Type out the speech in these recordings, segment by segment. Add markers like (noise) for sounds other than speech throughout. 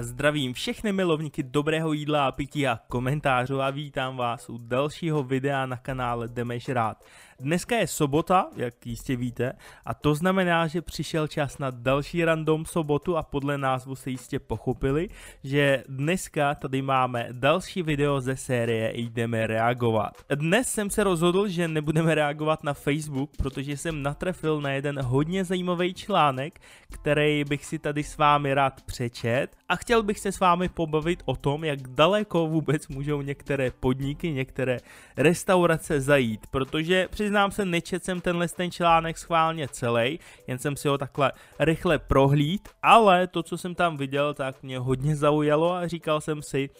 Zdravím všechny milovníky dobrého jídla a pití a komentářů a vítám vás u dalšího videa na kanále Rád. Dneska je sobota, jak jistě víte, a to znamená, že přišel čas na další random sobotu a podle názvu se jistě pochopili, že dneska tady máme další video ze série Jdeme reagovat. Dnes jsem se rozhodl, že nebudeme reagovat na Facebook, protože jsem natrefil na jeden hodně zajímavý článek, který bych si tady s vámi rád přečet a chtěl bych se s vámi pobavit o tom, jak daleko vůbec můžou některé podniky, některé restaurace zajít, protože přiznám se, nečet jsem tenhle ten článek schválně celý, jen jsem si ho takhle rychle prohlíd, ale to, co jsem tam viděl, tak mě hodně zaujalo a říkal jsem si,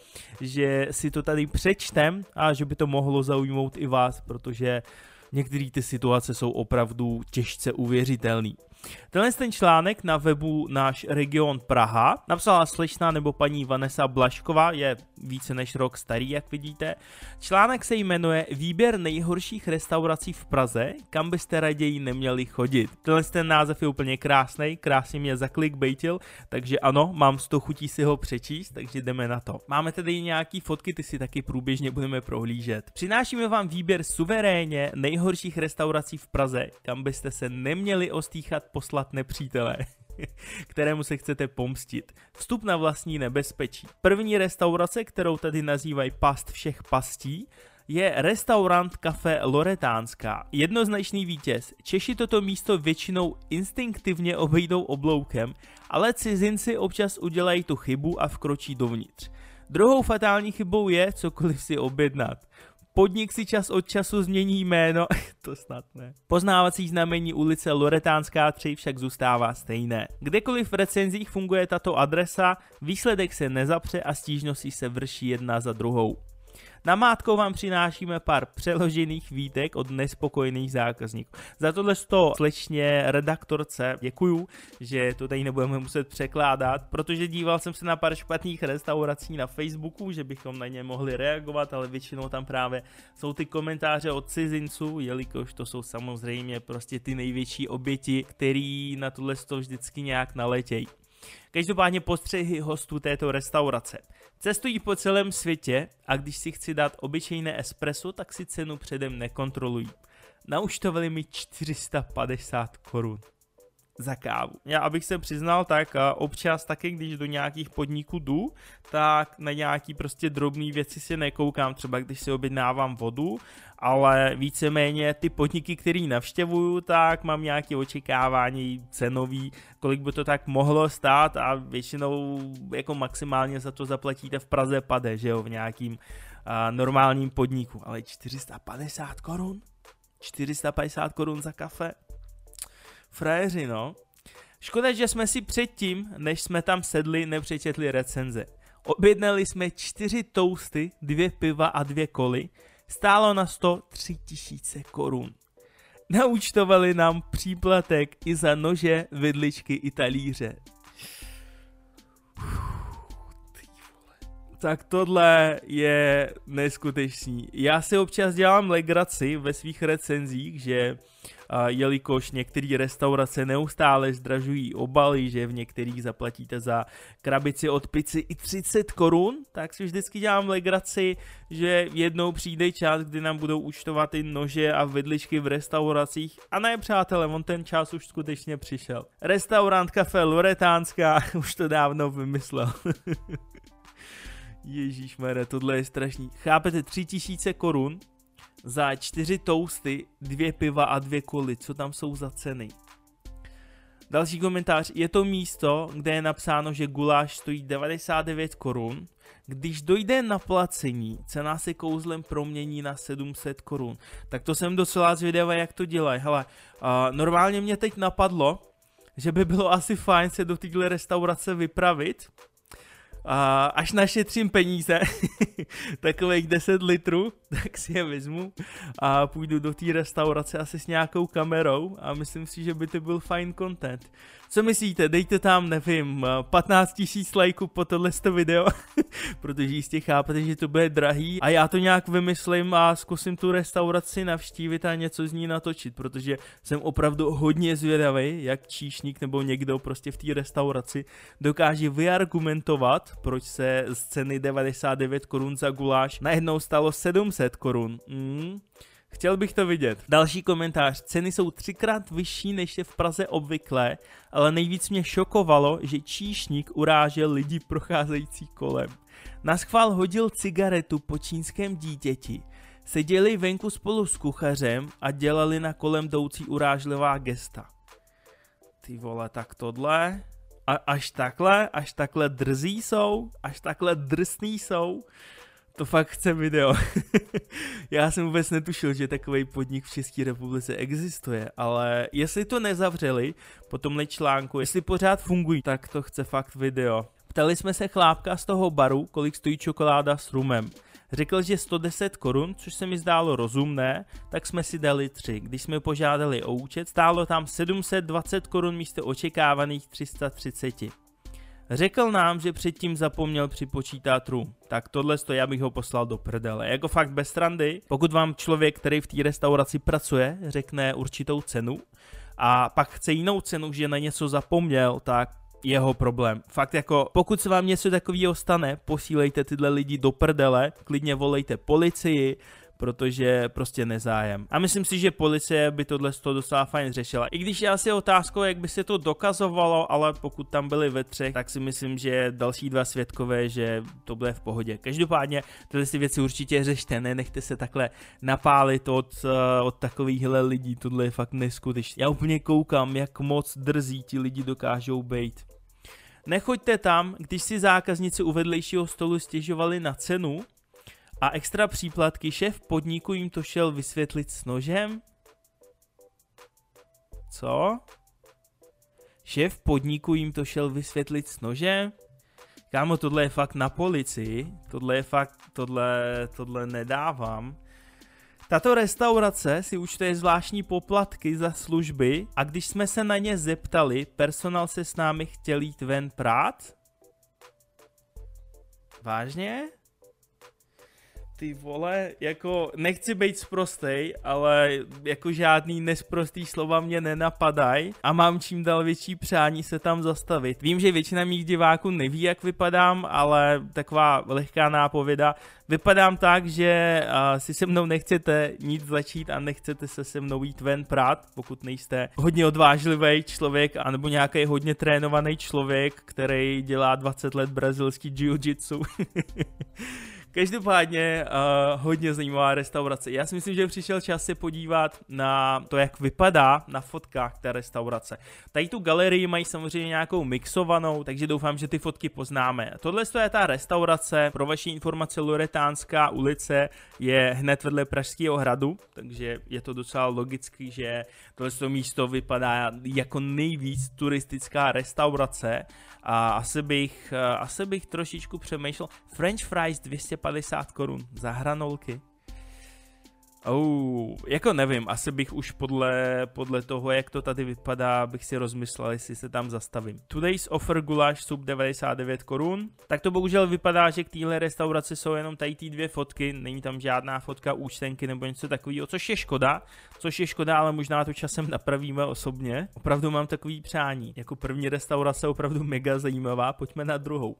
že si to tady přečtem a že by to mohlo zaujmout i vás, protože některé ty situace jsou opravdu těžce uvěřitelné. Tenhle ten článek na webu Náš region Praha napsala slečna nebo paní Vanessa Blašková, je více než rok starý, jak vidíte. Článek se jmenuje Výběr nejhorších restaurací v Praze, kam byste raději neměli chodit. Tenhle ten název je úplně krásný, krásně mě zaklikbaitil, takže ano, mám z toho chutí si ho přečíst, takže jdeme na to. Máme tady nějaký fotky, ty si taky průběžně budeme prohlížet. Přinášíme vám výběr suverénně nejhorších restaurací v Praze, kam byste se neměli ostýchat poslat nepřítele, (laughs) kterému se chcete pomstit. Vstup na vlastní nebezpečí. První restaurace, kterou tady nazývají past všech pastí, je restaurant kafe Loretánská. Jednoznačný vítěz. Češi toto místo většinou instinktivně obejdou obloukem, ale cizinci občas udělají tu chybu a vkročí dovnitř. Druhou fatální chybou je cokoliv si objednat. Podnik si čas od času změní jméno, (laughs) to snad ne. Poznávací znamení ulice Loretánská 3 však zůstává stejné. Kdekoliv v recenzích funguje tato adresa, výsledek se nezapře a stížnosti se vrší jedna za druhou. Namátkou vám přinášíme pár přeložených výtek od nespokojených zákazníků. Za tohle to slečně redaktorce děkuju, že to tady nebudeme muset překládat, protože díval jsem se na pár špatných restaurací na Facebooku, že bychom na ně mohli reagovat, ale většinou tam právě jsou ty komentáře od cizinců, jelikož to jsou samozřejmě prostě ty největší oběti, který na tohle to vždycky nějak naletějí. Každopádně postřehy hostů této restaurace. Cestují po celém světě a když si chci dát obyčejné espresso, tak si cenu předem nekontrolují. Nauštovali mi 450 korun za kávu. Já abych se přiznal, tak občas taky, když do nějakých podniků jdu, tak na nějaký prostě drobné věci si nekoukám, třeba když si objednávám vodu, ale víceméně ty podniky, které navštěvuju, tak mám nějaké očekávání cenový, kolik by to tak mohlo stát a většinou jako maximálně za to zaplatíte v Praze pade, že jo, v nějakým uh, normálním podniku, ale 450 korun? 450 korun za kafe? Frajeři, no. Škoda, že jsme si předtím, než jsme tam sedli, nepřečetli recenze. Objednali jsme čtyři tousty, dvě piva a dvě koly. Stálo na 103 tisíce korun. Naučtovali nám příplatek i za nože, vidličky i talíře. Tak tohle je neskutečný. Já si občas dělám legraci ve svých recenzích, že jelikož některé restaurace neustále zdražují obaly, že v některých zaplatíte za krabici od pici i 30 korun, tak si vždycky dělám legraci, že jednou přijde čas, kdy nám budou účtovat i nože a vidličky v restauracích. A ne, přátelé, on ten čas už skutečně přišel. Restaurant Café Loretánská (laughs) už to dávno vymyslel. (laughs) Ježíš tohle je strašný. Chápete, 3000 korun za čtyři tousty, dvě piva a dvě koly. Co tam jsou za ceny? Další komentář. Je to místo, kde je napsáno, že guláš stojí 99 korun. Když dojde na placení, cena se kouzlem promění na 700 korun. Tak to jsem docela zvědavý, jak to dělají. Hele, uh, normálně mě teď napadlo, že by bylo asi fajn se do téhle restaurace vypravit a až našetřím peníze, (laughs) (laughs) takových 10 litrů, (laughs) tak si je vezmu a půjdu do té restaurace asi s nějakou kamerou a myslím si, že by to byl fajn content. Co myslíte, dejte tam, nevím, 15 tisíc lajků po tohle video, (laughs) protože jistě chápete, že to bude drahý a já to nějak vymyslím a zkusím tu restauraci navštívit a něco z ní natočit, protože jsem opravdu hodně zvědavý, jak číšník nebo někdo prostě v té restauraci dokáže vyargumentovat, proč se z ceny 99 korun za guláš najednou stalo 700 korun. Mm. Chtěl bych to vidět. Další komentář. Ceny jsou třikrát vyšší než je v Praze obvyklé, ale nejvíc mě šokovalo, že číšník urážel lidi procházející kolem. Na schvál hodil cigaretu po čínském dítěti. Seděli venku spolu s kuchařem a dělali na kolem jdoucí urážlivá gesta. Ty vole, tak tohle? A, až takhle? Až takhle drzí jsou? Až takhle drsný jsou? To fakt chce video. (laughs) Já jsem vůbec netušil, že takový podnik v České republice existuje, ale jestli to nezavřeli po tomhle článku, jestli pořád fungují, tak to chce fakt video. Ptali jsme se chlápka z toho baru, kolik stojí čokoláda s rumem. Řekl, že 110 korun, což se mi zdálo rozumné, tak jsme si dali 3. Když jsme požádali o účet, stálo tam 720 korun místo očekávaných 330. Řekl nám, že předtím zapomněl připočítat rum. Tak tohle to já bych ho poslal do prdele. Jako fakt bez strandy, pokud vám člověk, který v té restauraci pracuje, řekne určitou cenu a pak chce jinou cenu, že na něco zapomněl, tak jeho problém. Fakt jako, pokud se vám něco takového stane, posílejte tyhle lidi do prdele, klidně volejte policii, protože prostě nezájem. A myslím si, že policie by tohle z toho docela fajn řešila. I když je asi otázkou, jak by se to dokazovalo, ale pokud tam byli ve třech, tak si myslím, že další dva svědkové, že to bude v pohodě. Každopádně tyhle si věci určitě řešte, nenechte se takhle napálit od, eh, od takovýchhle lidí, tohle je fakt neskutečné. Já úplně koukám, jak moc drzí ti lidi dokážou být. Nechoďte tam, když si zákazníci u vedlejšího stolu stěžovali na cenu, a extra příplatky šéf podniku jim to šel vysvětlit s nožem? Co? Šéf podniku jim to šel vysvětlit s nožem? Kámo, tohle je fakt na policii, tohle je fakt, tohle, tohle nedávám. Tato restaurace si účtuje zvláštní poplatky za služby a když jsme se na ně zeptali, personál se s námi chtěl jít ven prát? Vážně? Ty vole, jako nechci být sprostej, ale jako žádný nesprostý slova mě nenapadají a mám čím dál větší přání se tam zastavit. Vím, že většina mých diváků neví, jak vypadám, ale taková lehká nápověda. Vypadám tak, že uh, si se mnou nechcete nic začít a nechcete se se mnou jít ven prát, pokud nejste hodně odvážlivý člověk, anebo nějaký hodně trénovaný člověk, který dělá 20 let brazilský jiu-jitsu. (laughs) Každopádně uh, hodně zajímavá restaurace. Já si myslím, že přišel čas se podívat na to, jak vypadá na fotkách té restaurace. Tady tu galerii mají samozřejmě nějakou mixovanou, takže doufám, že ty fotky poznáme. Tohle je ta restaurace, pro vaši informace Loretánská ulice je hned vedle Pražského hradu, takže je to docela logický, že tohle místo vypadá jako nejvíc turistická restaurace a asi bych, asi bych trošičku přemýšlel. French fries 250 korun za hranolky. Oh, jako nevím, asi bych už podle, podle toho, jak to tady vypadá, bych si rozmyslel, jestli se tam zastavím. Today's offer guláš sub 99 korun. Tak to bohužel vypadá, že k téhle restauraci jsou jenom tady ty dvě fotky, není tam žádná fotka účtenky nebo něco takového, což je škoda, což je škoda, ale možná to časem napravíme osobně. Opravdu mám takový přání. Jako první restaurace opravdu mega zajímavá, pojďme na druhou.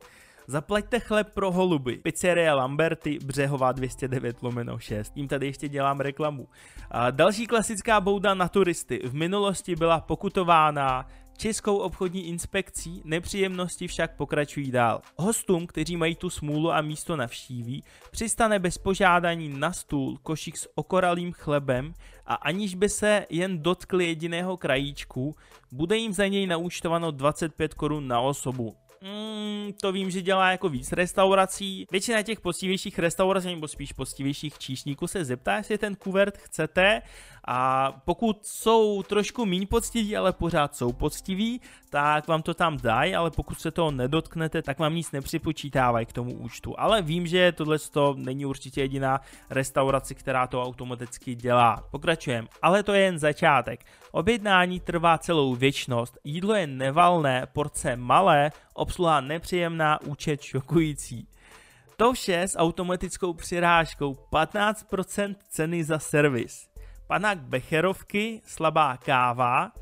Zaplaťte chleb pro holuby. Pizzeria Lamberty, Břehová 209 lomeno 6. Tím tady ještě dělám reklamu. A další klasická bouda na turisty. V minulosti byla pokutována Českou obchodní inspekcí nepříjemnosti však pokračují dál. Hostům, kteří mají tu smůlu a místo navštíví, přistane bez požádání na stůl košík s okoralým chlebem a aniž by se jen dotkli jediného krajíčku, bude jim za něj naúčtováno 25 korun na osobu. Mm, to vím, že dělá jako víc restaurací. Většina těch poctivějších restaurací, nebo spíš poctivějších číšníků se zeptá, jestli ten kuvert chcete A pokud jsou trošku méně poctiví, ale pořád jsou poctiví, tak vám to tam dají, ale pokud se toho nedotknete, tak vám nic nepřipočítávají k tomu účtu. Ale vím, že tohle není určitě jediná restaurace, která to automaticky dělá. Pokračujeme. Ale to je jen začátek. Objednání trvá celou věčnost, jídlo je nevalné, porce malé, obsluha nepříjemná, účet šokující. To vše s automatickou přirážkou 15% ceny za servis. Panák becherovky, slabá káva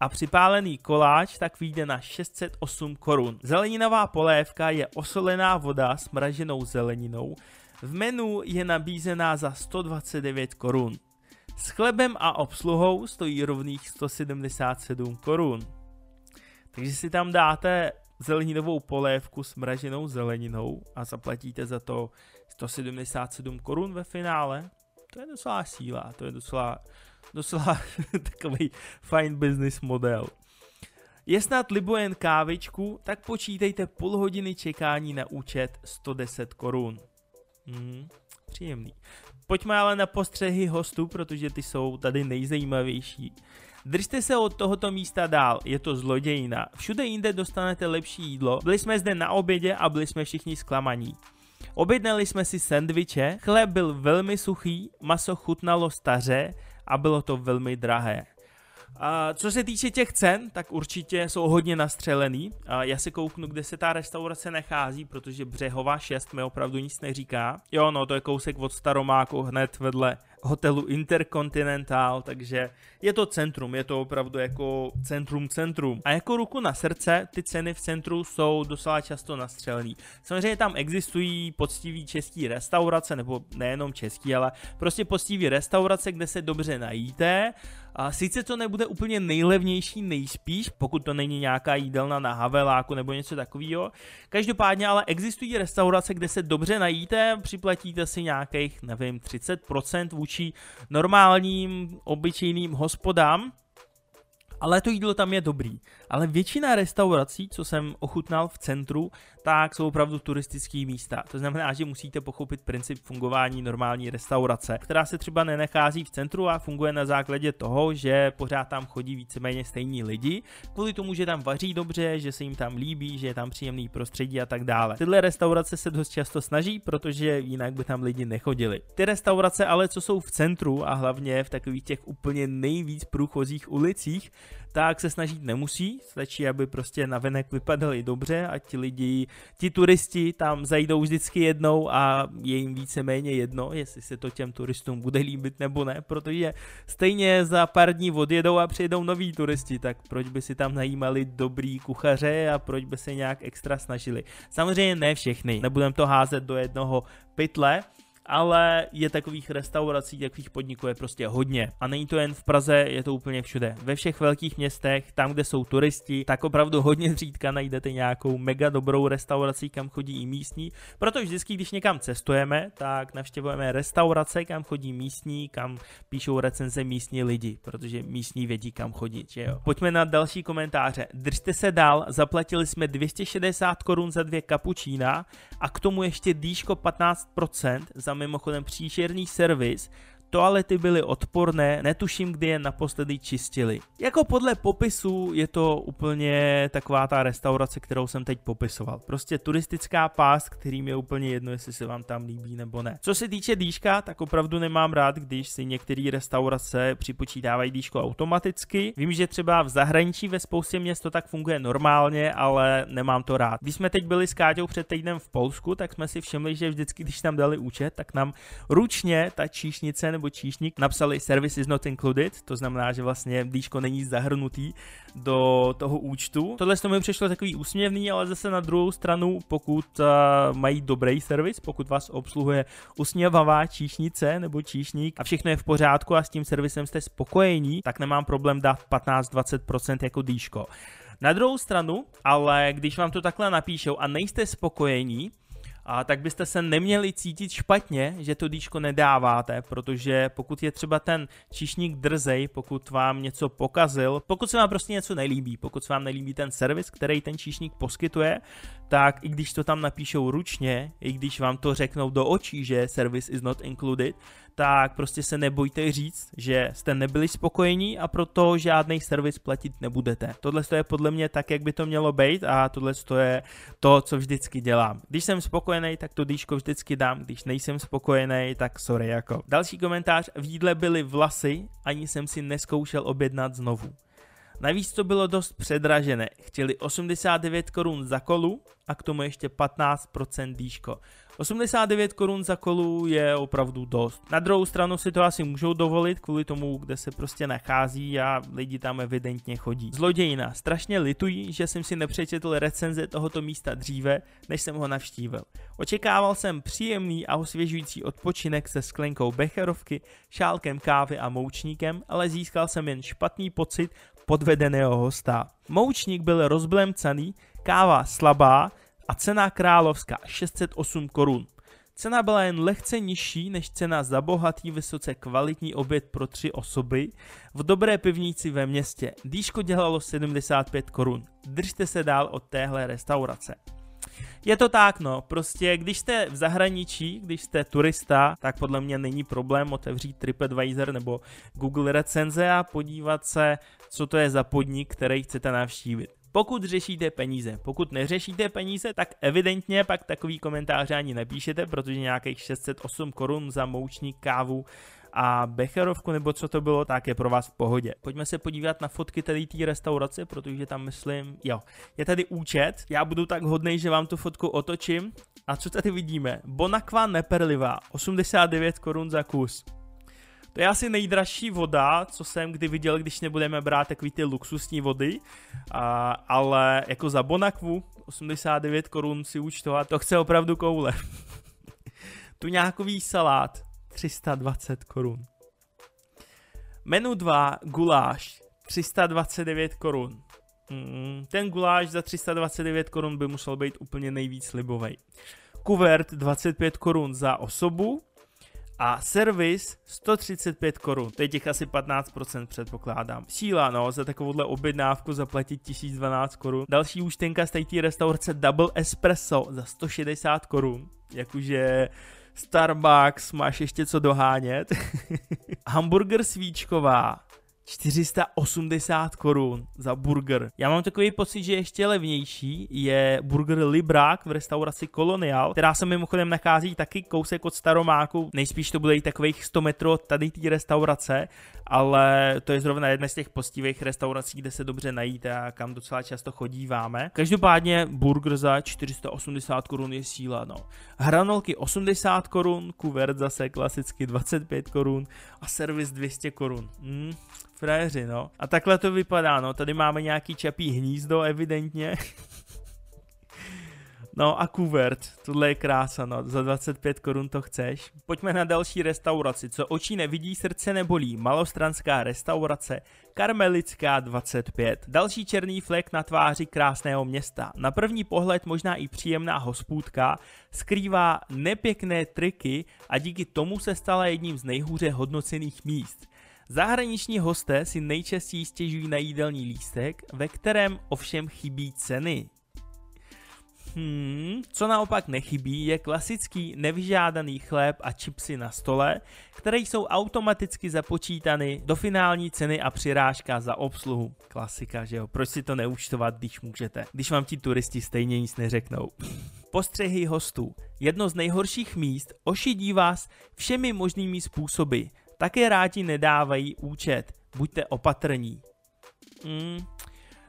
a připálený koláč tak vyjde na 608 korun. Zeleninová polévka je osolená voda s mraženou zeleninou. V menu je nabízená za 129 korun. S chlebem a obsluhou stojí rovných 177 korun. Takže si tam dáte zeleninovou polévku s mraženou zeleninou a zaplatíte za to 177 korun ve finále. To je docela síla, to je docela, docela (laughs) takový fine business model. Je snad libo jen kávičku, tak počítejte půl hodiny čekání na účet 110 korun. Hmm, příjemný. Pojďme ale na postřehy hostů, protože ty jsou tady nejzajímavější. Držte se od tohoto místa dál, je to zlodějina. Všude jinde dostanete lepší jídlo. Byli jsme zde na obědě a byli jsme všichni zklamaní. Objednali jsme si sendviče, chléb byl velmi suchý, maso chutnalo staře a bylo to velmi drahé. A co se týče těch cen, tak určitě jsou hodně nastřelený. A já si kouknu, kde se ta restaurace nachází, protože Břehová 6 mi opravdu nic neříká. Jo, no, to je kousek od Staromáku hned vedle hotelu Intercontinental, takže je to centrum, je to opravdu jako centrum centrum. A jako ruku na srdce, ty ceny v centru jsou docela často nastřelený. Samozřejmě tam existují poctiví český restaurace, nebo nejenom český, ale prostě poctiví restaurace, kde se dobře najíte, a sice to nebude úplně nejlevnější nejspíš, pokud to není nějaká jídelna na Haveláku nebo něco takového. Každopádně ale existují restaurace, kde se dobře najíte, připlatíte si nějakých, nevím, 30% vůči normálním, obyčejným hospodám, ale to jídlo tam je dobrý. Ale většina restaurací, co jsem ochutnal v centru, tak jsou opravdu turistické místa. To znamená, že musíte pochopit princip fungování normální restaurace, která se třeba nenechází v centru a funguje na základě toho, že pořád tam chodí víceméně stejní lidi, kvůli tomu, že tam vaří dobře, že se jim tam líbí, že je tam příjemný prostředí a tak dále. Tyhle restaurace se dost často snaží, protože jinak by tam lidi nechodili. Ty restaurace ale, co jsou v centru a hlavně v takových těch úplně nejvíc průchozích ulicích, tak se snažit nemusí, stačí, aby prostě navenek vypadaly dobře a ti lidi, ti turisti tam zajdou vždycky jednou a je jim víceméně jedno, jestli se to těm turistům bude líbit nebo ne, protože stejně za pár dní odjedou a přijedou noví turisti, tak proč by si tam najímali dobrý kuchaře a proč by se nějak extra snažili. Samozřejmě ne všechny, nebudem to házet do jednoho pytle, ale je takových restaurací, takových podniků je prostě hodně. A není to jen v Praze, je to úplně všude. Ve všech velkých městech, tam, kde jsou turisti, tak opravdu hodně zřídka najdete nějakou mega dobrou restauraci, kam chodí i místní. Proto vždycky, když někam cestujeme, tak navštěvujeme restaurace, kam chodí místní, kam píšou recenze místní lidi, protože místní vědí, kam chodit, že jo. Pojďme na další komentáře. Držte se dál, zaplatili jsme 260 korun za dvě kapučína a k tomu ještě dýško 15% za mimochodem příšerný servis Toalety byly odporné, netuším, kdy je naposledy čistili. Jako podle popisu je to úplně taková ta restaurace, kterou jsem teď popisoval. Prostě turistická pás, kterým je úplně jedno, jestli se vám tam líbí nebo ne. Co se týče dýška, tak opravdu nemám rád, když si některé restaurace připočítávají dýško automaticky. Vím, že třeba v zahraničí ve spoustě měst to tak funguje normálně, ale nemám to rád. Když jsme teď byli s Káťou před týdnem v Polsku, tak jsme si všimli, že vždycky, když tam dali účet, tak nám ručně ta číšnice nebo číšník napsali service is not included, to znamená, že vlastně díško není zahrnutý do toho účtu. Tohle to mi přišlo takový úsměvný, ale zase na druhou stranu, pokud uh, mají dobrý servis, pokud vás obsluhuje usměvavá číšnice nebo číšník a všechno je v pořádku a s tím servisem jste spokojení, tak nemám problém dát 15-20% jako díško. Na druhou stranu, ale když vám to takhle napíšou a nejste spokojení, a tak byste se neměli cítit špatně, že to dýško nedáváte, protože pokud je třeba ten číšník drzej, pokud vám něco pokazil, pokud se vám prostě něco nelíbí, pokud se vám nelíbí ten servis, který ten číšník poskytuje, tak i když to tam napíšou ručně, i když vám to řeknou do očí, že service is not included, tak prostě se nebojte říct, že jste nebyli spokojení a proto žádný servis platit nebudete. Tohle je podle mě tak, jak by to mělo být a tohle je to, co vždycky dělám. Když jsem spokojený, tak to dýško vždycky dám, když nejsem spokojený, tak sorry jako. Další komentář, v jídle byly vlasy, ani jsem si neskoušel objednat znovu. Navíc to bylo dost předražené. Chtěli 89 korun za kolu a k tomu ještě 15% dýško. 89 korun za kolu je opravdu dost. Na druhou stranu si to asi můžou dovolit kvůli tomu, kde se prostě nachází a lidi tam evidentně chodí. Zlodějina. Strašně litují, že jsem si nepřečetl recenze tohoto místa dříve, než jsem ho navštívil. Očekával jsem příjemný a osvěžující odpočinek se sklenkou becherovky, šálkem kávy a moučníkem, ale získal jsem jen špatný pocit podvedeného hosta. Moučník byl rozblemcaný, káva slabá a cena královská 608 korun. Cena byla jen lehce nižší než cena za bohatý vysoce kvalitní oběd pro tři osoby v dobré pivnici ve městě. Dýško dělalo 75 korun. Držte se dál od téhle restaurace. Je to tak, no, prostě když jste v zahraničí, když jste turista, tak podle mě není problém otevřít TripAdvisor nebo Google recenze a podívat se, co to je za podnik, který chcete navštívit. Pokud řešíte peníze, pokud neřešíte peníze, tak evidentně pak takový komentář ani nepíšete, protože nějakých 608 korun za moučník kávu a Becherovku, nebo co to bylo, tak je pro vás v pohodě. Pojďme se podívat na fotky tady té restaurace, protože tam myslím, jo, je tady účet, já budu tak hodnej, že vám tu fotku otočím. A co tady vidíme? Bonakva neperlivá, 89 korun za kus. To je asi nejdražší voda, co jsem kdy viděl, když nebudeme brát takový ty luxusní vody, a, ale jako za Bonakvu 89 korun si účtovat, to chce opravdu koule. (laughs) tu nějakový salát 320 korun. Menu 2 guláš 329 korun. Mm, ten guláš za 329 korun by musel být úplně nejvíc libovej. Kuvert 25 korun za osobu a servis 135 korun, to je těch asi 15% předpokládám. Síla, no, za takovouhle objednávku zaplatit 1012 korun. Další účtenka z té restaurace Double Espresso za 160 korun, jakože Starbucks, máš ještě co dohánět. (laughs) Hamburger svíčková 480 korun za burger. Já mám takový pocit, že ještě levnější je burger Librák v restauraci Colonial, která se mimochodem nachází taky kousek od Staromáku. Nejspíš to bude i takových 100 metrů od tady té restaurace, ale to je zrovna jedna z těch postivých restaurací, kde se dobře najíte a kam docela často chodíváme. Každopádně burger za 480 korun je síla, no. Hranolky 80 korun, kuvert zase klasicky 25 korun a servis 200 korun. Hmm, frajeři, no. A takhle to vypadá, no. Tady máme nějaký čapí hnízdo, evidentně. No a kuvert, tohle je krása, no, za 25 korun to chceš. Pojďme na další restauraci, co očí nevidí, srdce nebolí, malostranská restaurace, Karmelická 25. Další černý flek na tváři krásného města. Na první pohled možná i příjemná hospůdka, skrývá nepěkné triky a díky tomu se stala jedním z nejhůře hodnocených míst. Zahraniční hosté si nejčastěji stěžují na jídelní lístek, ve kterém ovšem chybí ceny. Hmm, co naopak nechybí, je klasický nevyžádaný chléb a čipsy na stole, které jsou automaticky započítany do finální ceny a přirážka za obsluhu. Klasika, že jo? Proč si to neúčtovat, když můžete? Když vám ti turisti stejně nic neřeknou. (laughs) Postřehy hostů. Jedno z nejhorších míst ošidí vás všemi možnými způsoby. Také rádi nedávají účet. Buďte opatrní. Hmm,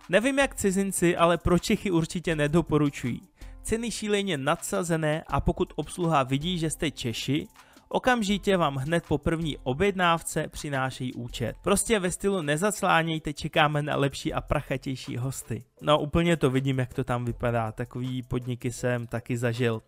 Nevím jak cizinci, ale pro Čechy určitě nedoporučují. Ceny šíleně nadsazené a pokud obsluha vidí, že jste Češi, okamžitě vám hned po první objednávce přinášejí účet. Prostě ve stylu nezaclánějte, čekáme na lepší a prachatější hosty. No úplně to vidím, jak to tam vypadá, takový podniky jsem taky zažil.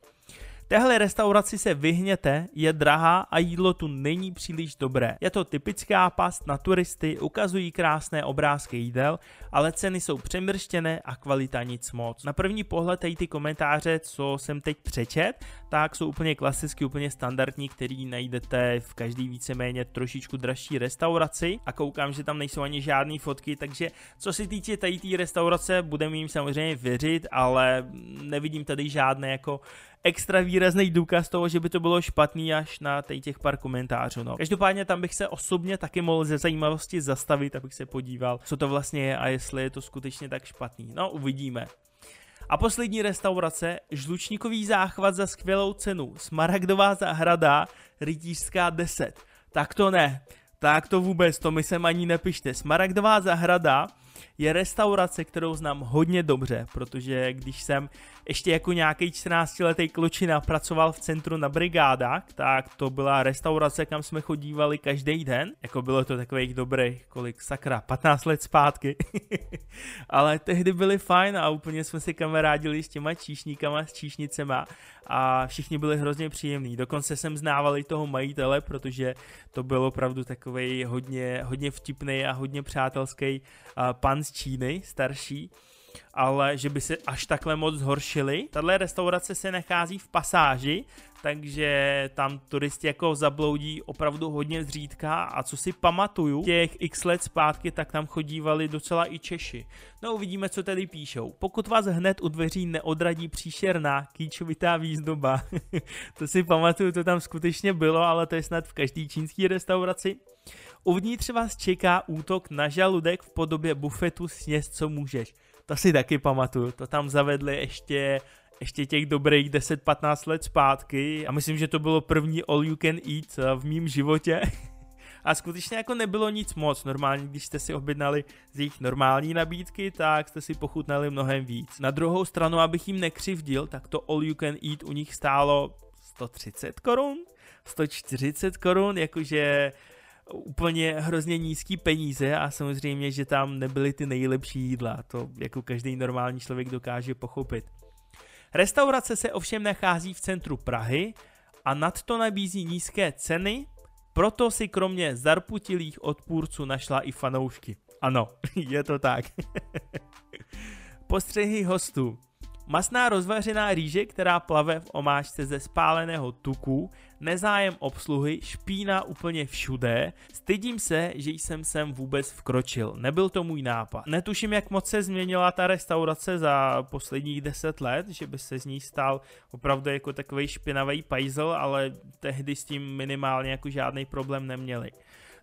Téhle restauraci se vyhněte, je drahá a jídlo tu není příliš dobré. Je to typická past na turisty, ukazují krásné obrázky jídel, ale ceny jsou přemrštěné a kvalita nic moc. Na první pohled tady ty komentáře, co jsem teď přečet, tak jsou úplně klasicky, úplně standardní, který najdete v každý víceméně trošičku dražší restauraci a koukám, že tam nejsou ani žádné fotky, takže co se týče tady té restaurace, budeme jim samozřejmě věřit, ale nevidím tady žádné jako extra výrazný důkaz toho, že by to bylo špatný až na těch pár komentářů. No. Každopádně tam bych se osobně taky mohl ze zajímavosti zastavit, abych se podíval, co to vlastně je a jestli je to skutečně tak špatný. No, uvidíme. A poslední restaurace, žlučníkový záchvat za skvělou cenu, Smaragdová zahrada, rytířská 10. Tak to ne, tak to vůbec, to mi sem ani nepište. Smaragdová zahrada je restaurace, kterou znám hodně dobře, protože když jsem ještě jako nějaký 14-letý klučina pracoval v centru na brigádách, tak to byla restaurace, kam jsme chodívali každý den. Jako bylo to takových dobrých, kolik sakra, 15 let zpátky. (laughs) Ale tehdy byly fajn a úplně jsme si kamarádili s těma číšníkama, s číšnicema a všichni byli hrozně příjemní. Dokonce jsem znával i toho majitele, protože to byl opravdu takový hodně, hodně vtipný a hodně přátelský pan Číny, starší ale že by se až takhle moc zhoršili. Tahle restaurace se nachází v pasáži, takže tam turisti jako zabloudí opravdu hodně zřídka a co si pamatuju, těch x let zpátky, tak tam chodívali docela i Češi. No uvidíme, co tady píšou. Pokud vás hned u dveří neodradí příšerná kýčovitá výzdoba, (laughs) to si pamatuju, to tam skutečně bylo, ale to je snad v každý čínský restauraci. Uvnitř vás čeká útok na žaludek v podobě bufetu sněz, co můžeš. To si taky pamatuju, to tam zavedli ještě ještě těch dobrých 10-15 let zpátky a myslím, že to bylo první all you can eat eh, v mém životě. (laughs) A skutečně jako nebylo nic moc. Normálně, když jste si objednali z jejich normální nabídky, tak jste si pochutnali mnohem víc. Na druhou stranu, abych jim nekřivdil, tak to all you can eat u nich stálo 130 korun, 140 korun, jakože úplně hrozně nízký peníze a samozřejmě, že tam nebyly ty nejlepší jídla. To jako každý normální člověk dokáže pochopit. Restaurace se ovšem nachází v centru Prahy a nad to nabízí nízké ceny, proto si kromě zarputilých odpůrců našla i fanoušky. Ano, (laughs) je to tak. (laughs) Postřehy hostů. Masná rozvařená rýže, která plave v omáčce ze spáleného tuku, nezájem obsluhy, špína úplně všude. Stydím se, že jsem sem vůbec vkročil. Nebyl to můj nápad. Netuším, jak moc se změnila ta restaurace za posledních deset let, že by se z ní stal opravdu jako takový špinavý pajzel, ale tehdy s tím minimálně jako žádný problém neměli.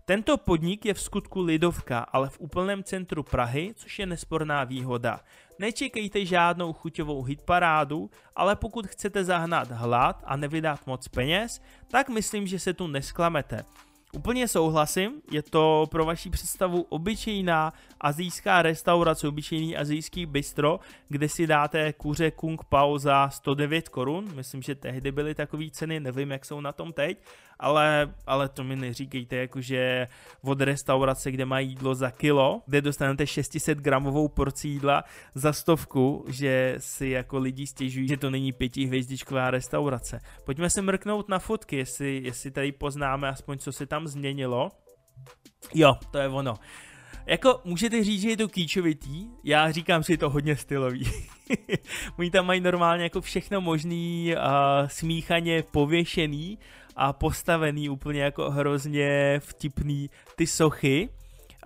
Tento podnik je v skutku lidovka, ale v úplném centru Prahy, což je nesporná výhoda. Nečekejte žádnou chuťovou hitparádu, ale pokud chcete zahnat hlad a nevydat moc peněz, tak myslím, že se tu nesklamete. Úplně souhlasím, je to pro vaši představu obyčejná azijská restaurace, obyčejný azijský bistro, kde si dáte kuře Kung Pao za 109 korun, myslím, že tehdy byly takové ceny, nevím, jak jsou na tom teď, ale, ale to mi neříkejte, jakože od restaurace, kde má jídlo za kilo, kde dostanete 600 gramovou porci jídla za stovku, že si jako lidi stěžují, že to není pětihvězdičková restaurace. Pojďme se mrknout na fotky, jestli, jestli tady poznáme aspoň, co se tam změnilo. Jo, to je ono. Jako můžete říct, že je to kýčovitý, já říkám, že je to hodně stylový. (laughs) Oni tam mají normálně jako všechno možný uh, smíchaně pověšený a postavený úplně jako hrozně vtipný ty sochy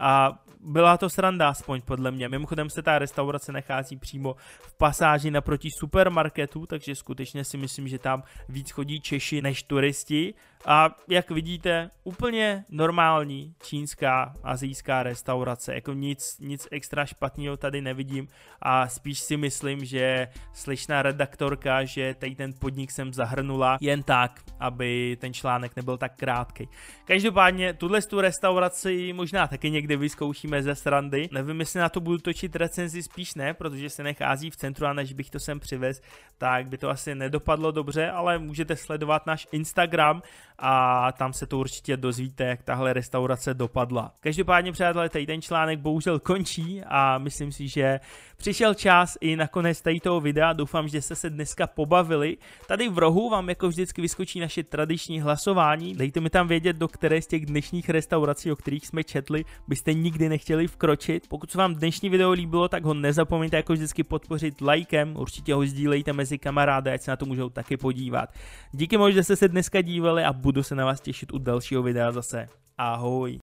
a byla to sranda aspoň podle mě. Mimochodem se ta restaurace nachází přímo v pasáži naproti supermarketu, takže skutečně si myslím, že tam víc chodí Češi než turisti. A jak vidíte, úplně normální čínská azijská restaurace. Jako nic, nic extra špatného tady nevidím a spíš si myslím, že slyšná redaktorka, že tady ten podnik jsem zahrnula jen tak, aby ten článek nebyl tak krátký. Každopádně tuhle tu restauraci možná taky někdy vyzkoušíme ze srandy. Nevím, jestli na to budu točit recenzi, spíš ne, protože se nechází v centru a než bych to sem přivez, tak by to asi nedopadlo dobře, ale můžete sledovat náš Instagram a tam se to určitě dozvíte, jak tahle restaurace dopadla. Každopádně, přátelé, tady ten článek bohužel končí a myslím si, že Přišel čas i nakonec tady toho videa, doufám, že jste se dneska pobavili. Tady v rohu vám jako vždycky vyskočí naše tradiční hlasování, dejte mi tam vědět, do které z těch dnešních restaurací, o kterých jsme četli, byste nikdy nechtěli vkročit. Pokud se vám dnešní video líbilo, tak ho nezapomeňte jako vždycky podpořit lajkem, určitě ho sdílejte mezi kamarády, ať se na to můžou taky podívat. Díky moc, že jste se dneska dívali a budu se na vás těšit u dalšího videa zase. Ahoj.